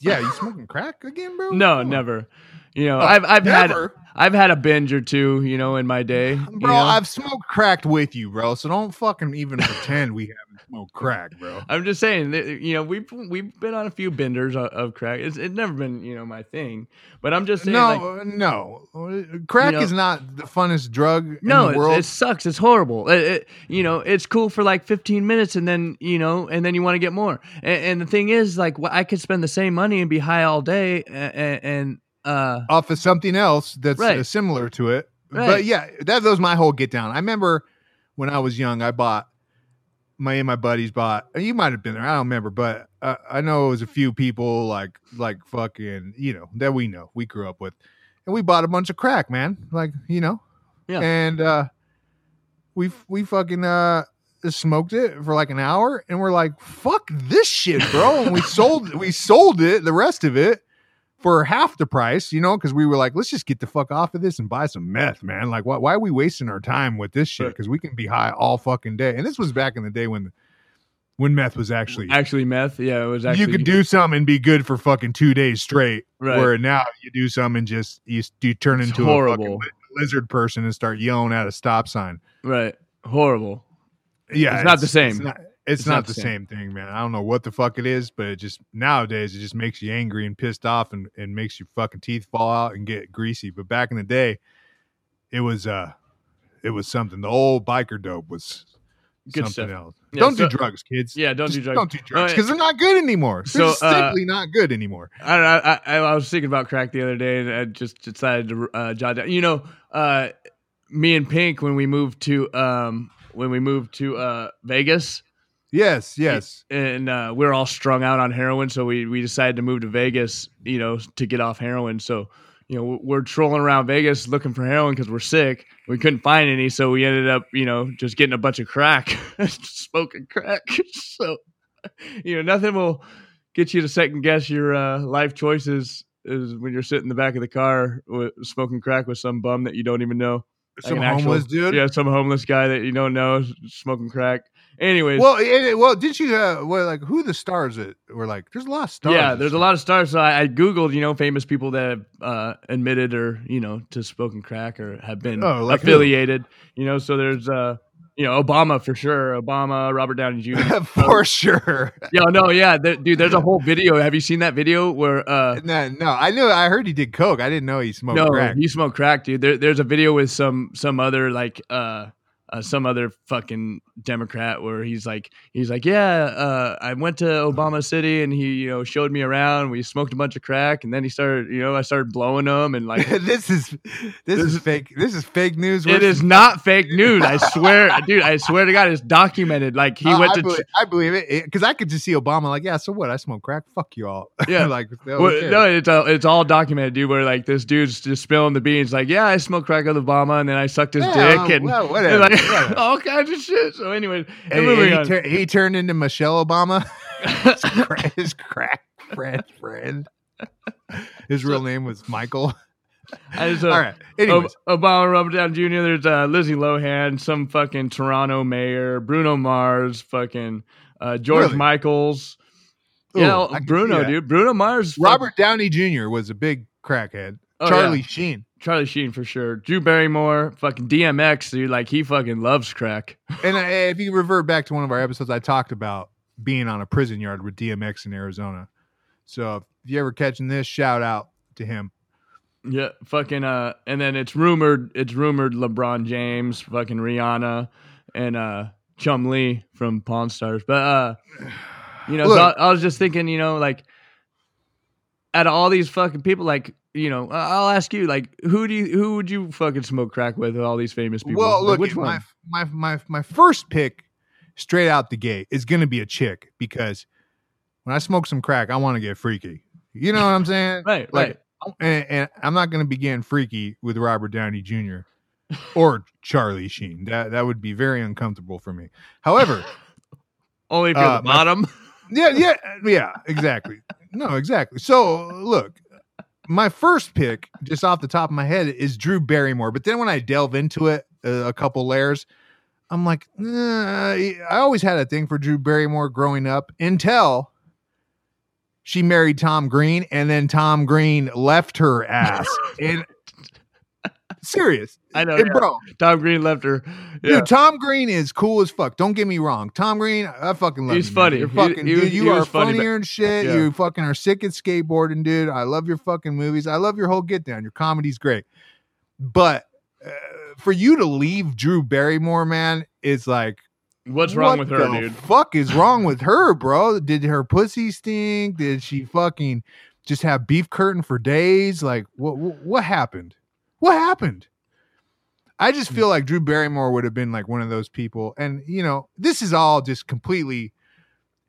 Yeah, you smoking crack again, bro? No, Come on. never. You know, Oh, I've I've had I've had a binge or two, you know, in my day. you Bro, know? I've smoked cracked with you, bro. So don't fucking even <laughs> pretend we haven't crack, bro. <laughs> I'm just saying, that, you know, we've we've been on a few benders of, of crack. It's, it's never been, you know, my thing. But I'm just saying, like, No, no. Crack You know- is not the funnest drug no, in the it, it sucks. It's horrible. It, it- you know, it's cool for like 15 minutes, and then you know, and then you want to get more. And, and the thing is, like, I could spend the same money and be high all day, and, and uh, off of something else that's Right. uh, similar to it. Right. But yeah, that, that was my whole get down. I remember when I was young, I bought my and my buddies bought. You might have been there. I don't remember, but uh, I know it was a few people like like fucking you know that we know we grew up with, and we bought a bunch of crack, man. Like you know, Yeah. And uh, we we fucking uh smoked it for like an hour, and we're like, fuck this shit, bro. And we sold we sold it, the rest of it for half the price, you know, because we were like, let's just get the fuck off of this and buy some meth, man. Like, why, why are we wasting our time with this shit? Because we can be high all fucking day. And this was back in the day when when meth was actually, actually, meth. Yeah, it was actually. you could do something and be good for fucking two days straight. Right. Where now you do something and just you, you turn It's into a fucking lizard person and start yelling at a stop sign. right. Horrible. Yeah, It's not the same. It's not, it's It's not not the the same thing, man. I don't know what the fuck it is, but it just nowadays it just makes you angry and pissed off and, and makes your fucking teeth fall out and get greasy. But back in the day, it was uh it was something. The old biker dope was Good something stuff. else. Yeah, don't so- do drugs, kids. Yeah, don't do drugs. Don't do drugs Uh, because they're not good anymore. They're uh, simply not good anymore. I, I, I, I was thinking about crack the other day, and I just decided to uh, jot down. You know, uh, me and Pink when we moved to um, when we moved to uh, Vegas, Yes, yes. and uh, we are all strung out on heroin, so we we decided to move to Vegas, you know, to get off heroin. So. You know, we're trolling around Vegas looking for heroin because we're sick. We couldn't find any, so we ended up, you know, just getting a bunch of crack, <laughs> smoking crack. <laughs> So, you know, nothing will get you to second guess your uh, life choices is when you're sitting in the back of the car with, smoking crack with some bum that you don't even know. Like Some actual- homeless dude. Yeah, some homeless guy that you don't know smoking crack. Anyways, Well, it, well, did you uh, well, like who the stars that were like? There's a lot of stars. yeah, there's a lot of stars. So I, I googled, you know, famous people that have uh, admitted or you know to spoken crack or have been Oh, like who? affiliated. You know, so there's uh, you know, Obama for sure. Obama, Robert Downey Jr. <laughs> for sure. yeah, no, yeah, there, dude. There's a whole video. Have you seen that video where? uh No, no, I knew. I heard he did coke. I didn't know he smoked no, crack. you smoke crack, dude. There, there's a video with some some other like uh, uh some other fucking Democrat where he's like he's like yeah uh I went to Obama City and he you know showed me around. We smoked a bunch of crack and then he started you know I started blowing them and like <laughs> this is this, This is fake. This is fake news. it is not fake news. I swear, dude. I swear to God, it's documented. Like he Oh, went I to believe, I believe it because I could just see Obama like, yeah. So what? I smoke crack. Fuck you all. <laughs> Yeah. like no, Well, no, it's all, it's all documented, dude. Where like this dude's just spilling the beans, like, yeah, I smoked crack with Obama, and then I sucked his Yeah, dick, and, well, and, whatever, <laughs> like <laughs> all kinds of shit. So, anyways, And- and and he, tur- he turned into Michelle Obama. <laughs> his, cra- his crack friend. Friend. His real name was Michael. I just, uh, all right. Anyways, Obama, Robert Downey Jr. There's uh, Lizzie Lohan, some fucking Toronto mayor, Bruno Mars, fucking uh, George Really? Michaels. Ooh, yeah, I can see Bruno, dude. Bruno Mars. Robert Downey Jr. was a big crackhead. Oh, Charlie yeah. Sheen. Charlie Sheen for sure. Drew Barrymore, fucking DMX, dude. Like he fucking loves crack. <laughs> And uh, if you revert back to one of our episodes, I talked about being on a prison yard with DMX in Arizona. So if you ever catching this, shout out to him. Yeah, fucking uh and then it's rumored it's rumored LeBron James, fucking Rihanna, and uh Chumlee from Pawn Stars. But uh you know, so I, I was just thinking, you know, like out of all these fucking people, like, you know, I'll ask you, like, who do you who would you fucking smoke crack with all these famous people? Well, Like, look, which my, one? my my my first pick straight out the gate is going to be a chick because when I smoke some crack, I want to get freaky. You know what I'm saying? <laughs> Right, like, right. And, and I'm not going to be getting freaky with Robert Downey Jr. or Charlie Sheen. That that would be very uncomfortable for me. However, <laughs> Only if you're uh, the my- bottom. <laughs> yeah, yeah, yeah, exactly. No, exactly. So look, my first pick, just off the top of my head, is Drew Barrymore. But then when I delve into it uh, a couple layers, I'm like, nah, I always had a thing for Drew Barrymore growing up until she married Tom Green, and then Tom Green left her ass. <laughs> and serious, I know, And yeah. bro, Tom Green left her. Yeah. dude, Tom Green is cool as fuck. Don't get me wrong, Tom Green, I fucking love He's you, man. funny. You're fucking, he dude. you are funny, funnier and shit. Yeah. You fucking are sick at skateboarding, dude. I love your fucking movies. I love your whole get down. Your comedy's great, but. Uh, for you to leave Drew Barrymore, man, is like What's wrong what with her, the dude? Fuck is wrong with her, bro? Did her pussy stink? Did she fucking just have beef curtain for days? Like what? What, what happened? What happened? I just Hmm. feel like Drew Barrymore would have been like one of those people, and you know, this is all just completely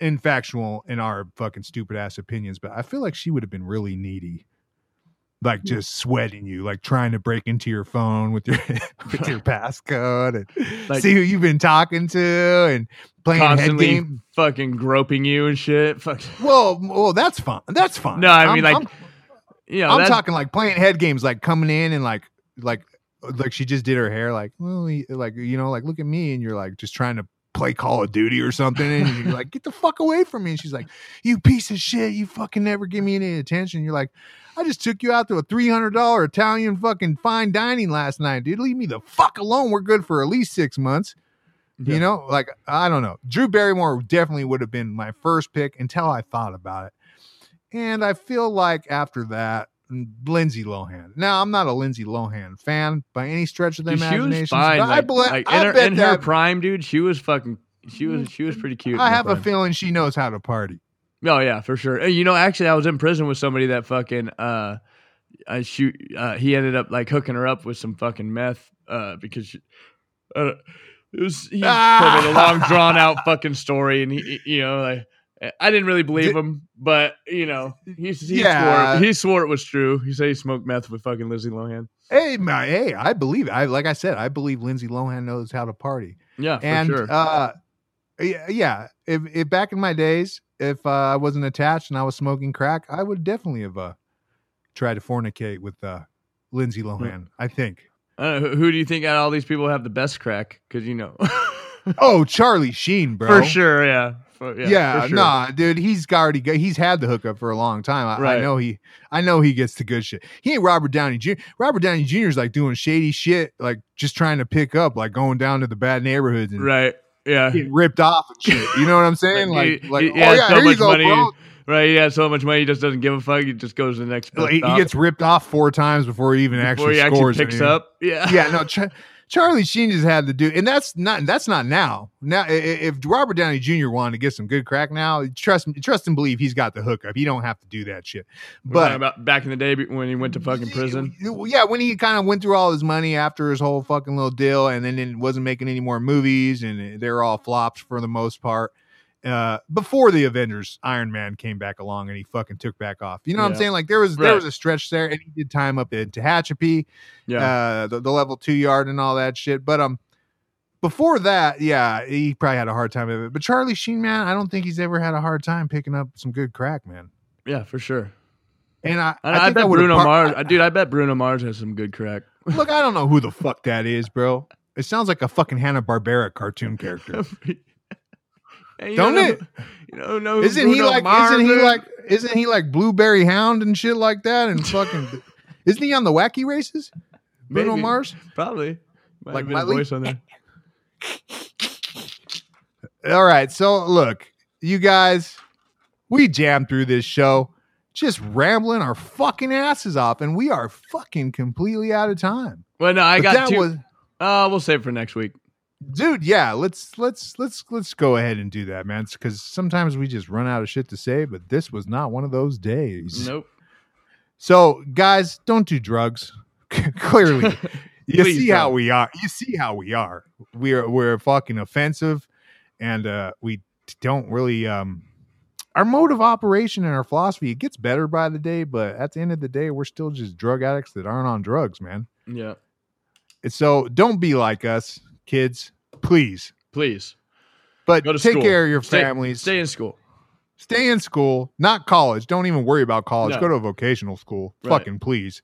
infactual in our fucking stupid ass opinions, but I feel like she would have been really needy. Like just sweating you, like trying to break into your phone with your <laughs> with your passcode and Like- see who you've been talking to and playing head Constantly game. fucking groping you and shit. Fuck. Well, well, that's fine. That's fine. No, I I'm- mean, like, I'm, I'm talking like playing head games, like coming in and like, like, like she just did her hair, like, well, like you know, like look at me, and you're like just trying to play Call of Duty or something, and you're like, get the fuck away from me. And she's like, you piece of shit, you fucking never give me any attention. You're like, I just took you out to a three hundred dollar Italian fucking fine dining last night, dude. Leave me the fuck alone. We're good for at least six months. Yeah. You know, like I don't know. Drew Barrymore definitely would have been my first pick until I thought about it. And I feel like after that, mm, Lindsay Lohan. Now, I'm not a Lindsay Lohan fan by any stretch of the Dude, imagination. fine. I, like, in her, in her prime, dude, she was fucking. She was she was pretty cute. I have a feeling she knows how to party. Oh yeah, for sure. And, You know, actually, I was in prison with somebody that fucking uh, I shoot. Uh, he ended up like hooking her up with some fucking meth uh, because she, uh, it was he <laughs> me the long drawn out fucking story, and he, you know, like I didn't really believe Did- him, but you know, he he Yeah. swore he swore it was true. He said he smoked meth with fucking Lizzie Lohan. Hey, my, hey, I believe. I like I said, I believe Lindsay Lohan knows how to party. Yeah, for and sure. uh yeah, if, if back in my days if uh, i wasn't attached and i was smoking crack i would definitely have uh tried to fornicate with uh lindsay lohan i think Uh, who, who do you think out of all these people have the best crack? Because you know, <laughs> oh charlie sheen bro for sure, yeah, For- yeah, yeah, for sure. nah dude he's already got, he's had the hookup for a long time I, I know he i know he gets the good shit he ain't robert downey jr robert downey jr is like doing shady shit like just trying to pick up like going down to the bad neighborhoods and right, yeah. getting ripped off and shit you know what i'm saying Like, like he- like, he- oh yeah so much go money. bro Right, he has so much money, he just doesn't give a fuck. He just goes to the next. Like, he stop gets ripped off four times before he even before actually he actually scores. picks anything. up. Yeah, yeah, no, Ch- Charlie Sheen just had to do, and that's not that's not now. Now, if Robert Downey Jr. wanted to get some good crack now, trust trust and believe he's got the hookup. He don't have to do that shit. But about back in the day when he went to fucking prison. yeah, when he kind of went through all his money after his whole fucking little deal, and then it wasn't making any more movies, and they're all flops for the most part. Uh, before the Avengers, Iron Man came back along and he fucking took back off. You know what I'm saying? Like there was there was a stretch there, and he did time up in Tehachapi Yeah, uh the, the level two yard and all that shit. But um before that, yeah, he probably had a hard time of it. But Charlie Sheen, man, I don't think he's ever had a hard time picking up some good crack, man. yeah, for sure. And I, I, I, bet Bruno par- Mars, I- dude. I bet Bruno Mars has some good crack. <laughs> look, I don't know who the fuck that is, bro. It sounds like a fucking Hanna Barbera cartoon character. <laughs> You Don't know, it? You don't know? Isn't he like? Isn't he like? Isn't he like Blueberry Hound and shit like that? And fucking, <laughs> isn't he on the wacky races? Bruno Maybe. Mars. Probably. Might Like have been a Miley? voice on there. All right. So look, you guys, we jammed through this show, just rambling our fucking asses off, and we are fucking completely out of time. Well, no, I But got that two. was, uh, we'll save for next week. Dude. Yeah, let's let's let's let's go ahead and do that, man. Because sometimes we just run out of shit to say, but this was not one of those days. Nope. So, guys, don't do drugs. <laughs> Clearly, <laughs> you Please see how don't. we are. You see how we are. We're we're fucking offensive, and uh, we don't really. Um, our mode of operation and our philosophy it gets better by the day, but at the end of the day, we're still just drug addicts that aren't on drugs, man. Yeah. So, don't be like us, kids, please. Please But take school. care of your Stay- families. Stay in school. Stay in school, not college. Don't even worry about college. No. Go to a vocational school. Right. Fucking please.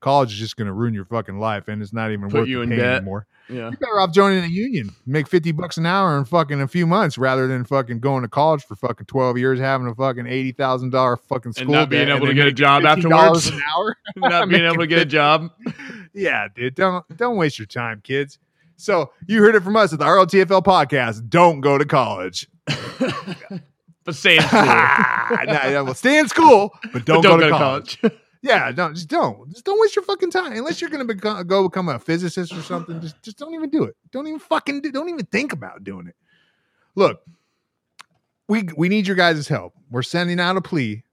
College is just going to ruin your fucking life, and it's not even Put worth you the in pain debt. anymore. Yeah. You're better off joining a union, make fifty bucks an hour in fucking a few months, rather than fucking going to college for fucking twelve years, having a fucking eighty thousand dollar fucking school not being <laughs> <laughs> able to get a job $15 afterwards. an hour. Not being able to get a job. yeah, dude, don't don't waste your time, kids. So you heard it from us at the RLTFL podcast. Don't go to college. <laughs> but stay in school. <laughs> nah, yeah, well, stay in school, but don't, But go, to college. college. <laughs> Yeah, don't just don't just don't waste your fucking time unless you're gonna become, go become a physicist or something. Just just don't even do it. Don't even fucking do. Don't even think about doing it. Look, we we need your guys' help. We're sending out a plea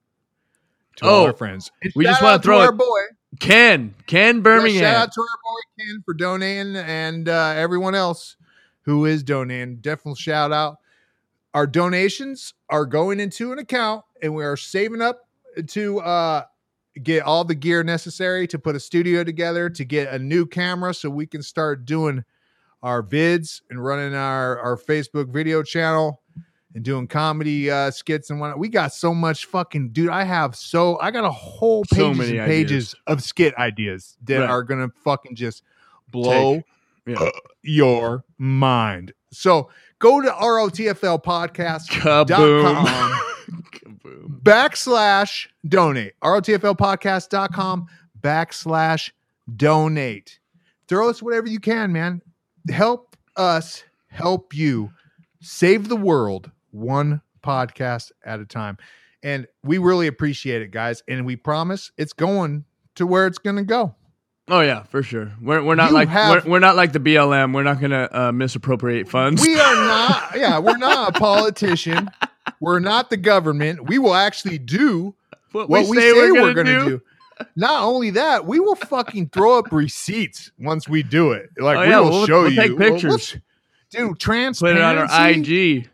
to oh. all Oh, our friends. And we just wanna throw our it- boy. Ken, Ken Yeah, Birmingham. shout out to our boy Ken for donating and uh, everyone else who is donating. Definitely shout out. Our donations are going into an account and we are saving up to uh, get all the gear necessary to put a studio together, to get a new camera so we can start doing our vids and running our, our Facebook video channel and doing comedy uh, skits and whatnot. We got so much fucking dude. I have so I got a whole So pages many and pages ideas. of skit ideas that Right. are gonna fucking just blow Yeah. your mind. So go to ROTFL podcast Kaboom. com. <laughs> Backslash donate. ROTFLpodcast.com backslash donate. Throw us whatever you can, man. Help us help you save the world one podcast at a time. And we really appreciate it, guys. And we promise it's going to where it's going to go. Oh yeah, for sure. We're we're not You like have- we're, we're not like the BLM. We're not gonna uh, misappropriate funds. We are <laughs> not, yeah, we're not a politician. We're not the government. We will actually do what what we say, we're we're, gonna, gonna, do. Not only that, we will fucking throw up receipts once we do it. Like Oh, we yeah, will we'll- show we'll you, take pictures. let's- dude. Put Transparency, it on our IG.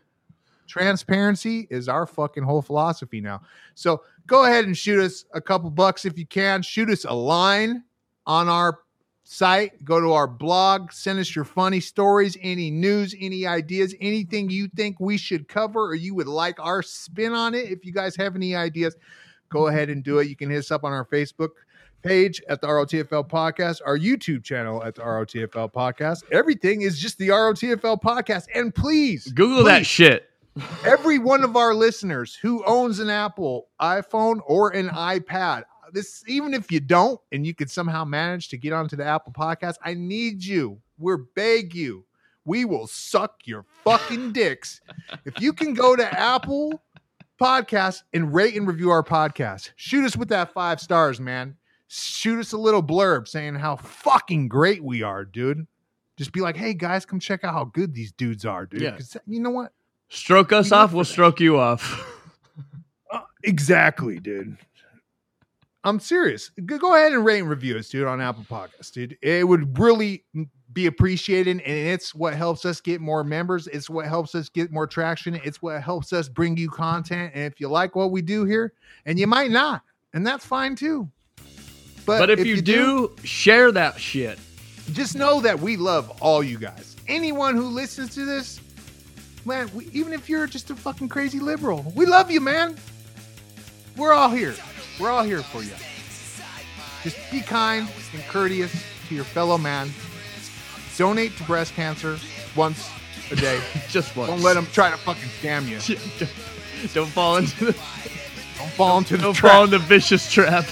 Transparency is our fucking whole philosophy now. So go ahead and shoot us a couple bucks if you can. Shoot us a line on our site. Go to our blog. Send us your funny stories, any news, any ideas, anything you think we should cover or you would like our spin on it. If you guys have any ideas, go ahead and do it. You can hit us up on our Facebook page at the ROTFL podcast, our YouTube channel at the ROTFL podcast. Everything is just the ROTFL podcast. And please Google that shit. Every one of our listeners who owns an Apple iPhone or an iPad, this even if you don't and you could somehow manage to get onto the Apple podcast, I need you. We're beg you. We will suck your fucking dicks. If you can go to Apple Podcast and rate and review our podcast, shoot us with that five stars, man. Shoot us a little blurb saying how fucking great we are, dude. Just be like, hey guys, come check out how good these dudes are, dude. Yeah. you know what? Stroke us off, we'll stroke you off. <laughs> Uh, exactly, dude. I'm serious. Go ahead and rate and review us, dude, on Apple Podcasts, dude. It would really be appreciated, and it's what helps us get more members. It's what helps us get more traction. It's what helps us bring you content. And if you like what we do here, and you might not, and that's fine too. But, But if, you, do, share that shit. just know that we love all you guys. Anyone who listens to this, man, we, even if you're just a fucking crazy liberal, we love you, man. We're all here. We're all here for you. Just be kind and courteous to your fellow man. Donate to breast cancer once a day. <laughs> Just once. Don't let them try to fucking scam you. <laughs> Don't fall into the, Don't fall into the don't trap. fall into the vicious trap.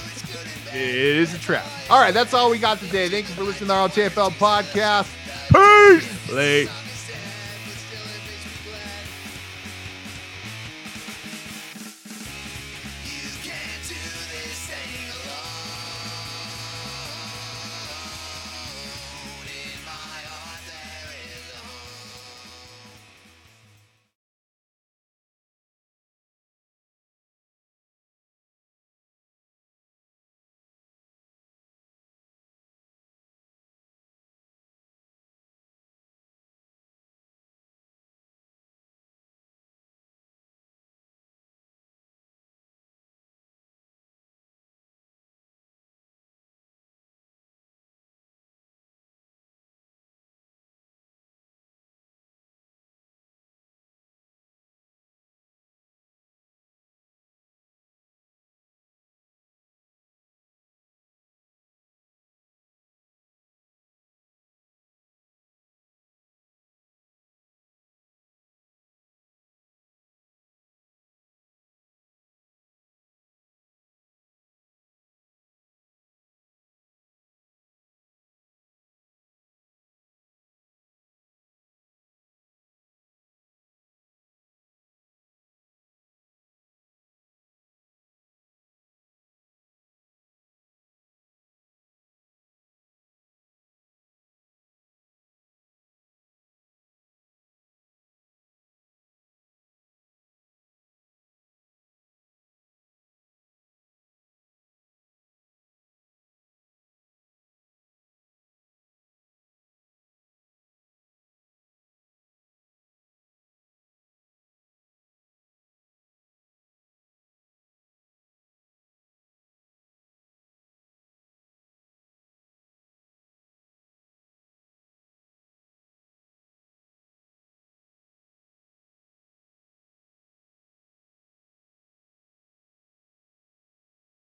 It is a trap. All right, that's all we got today. Thank you for listening to our TFL podcast. Peace. Late.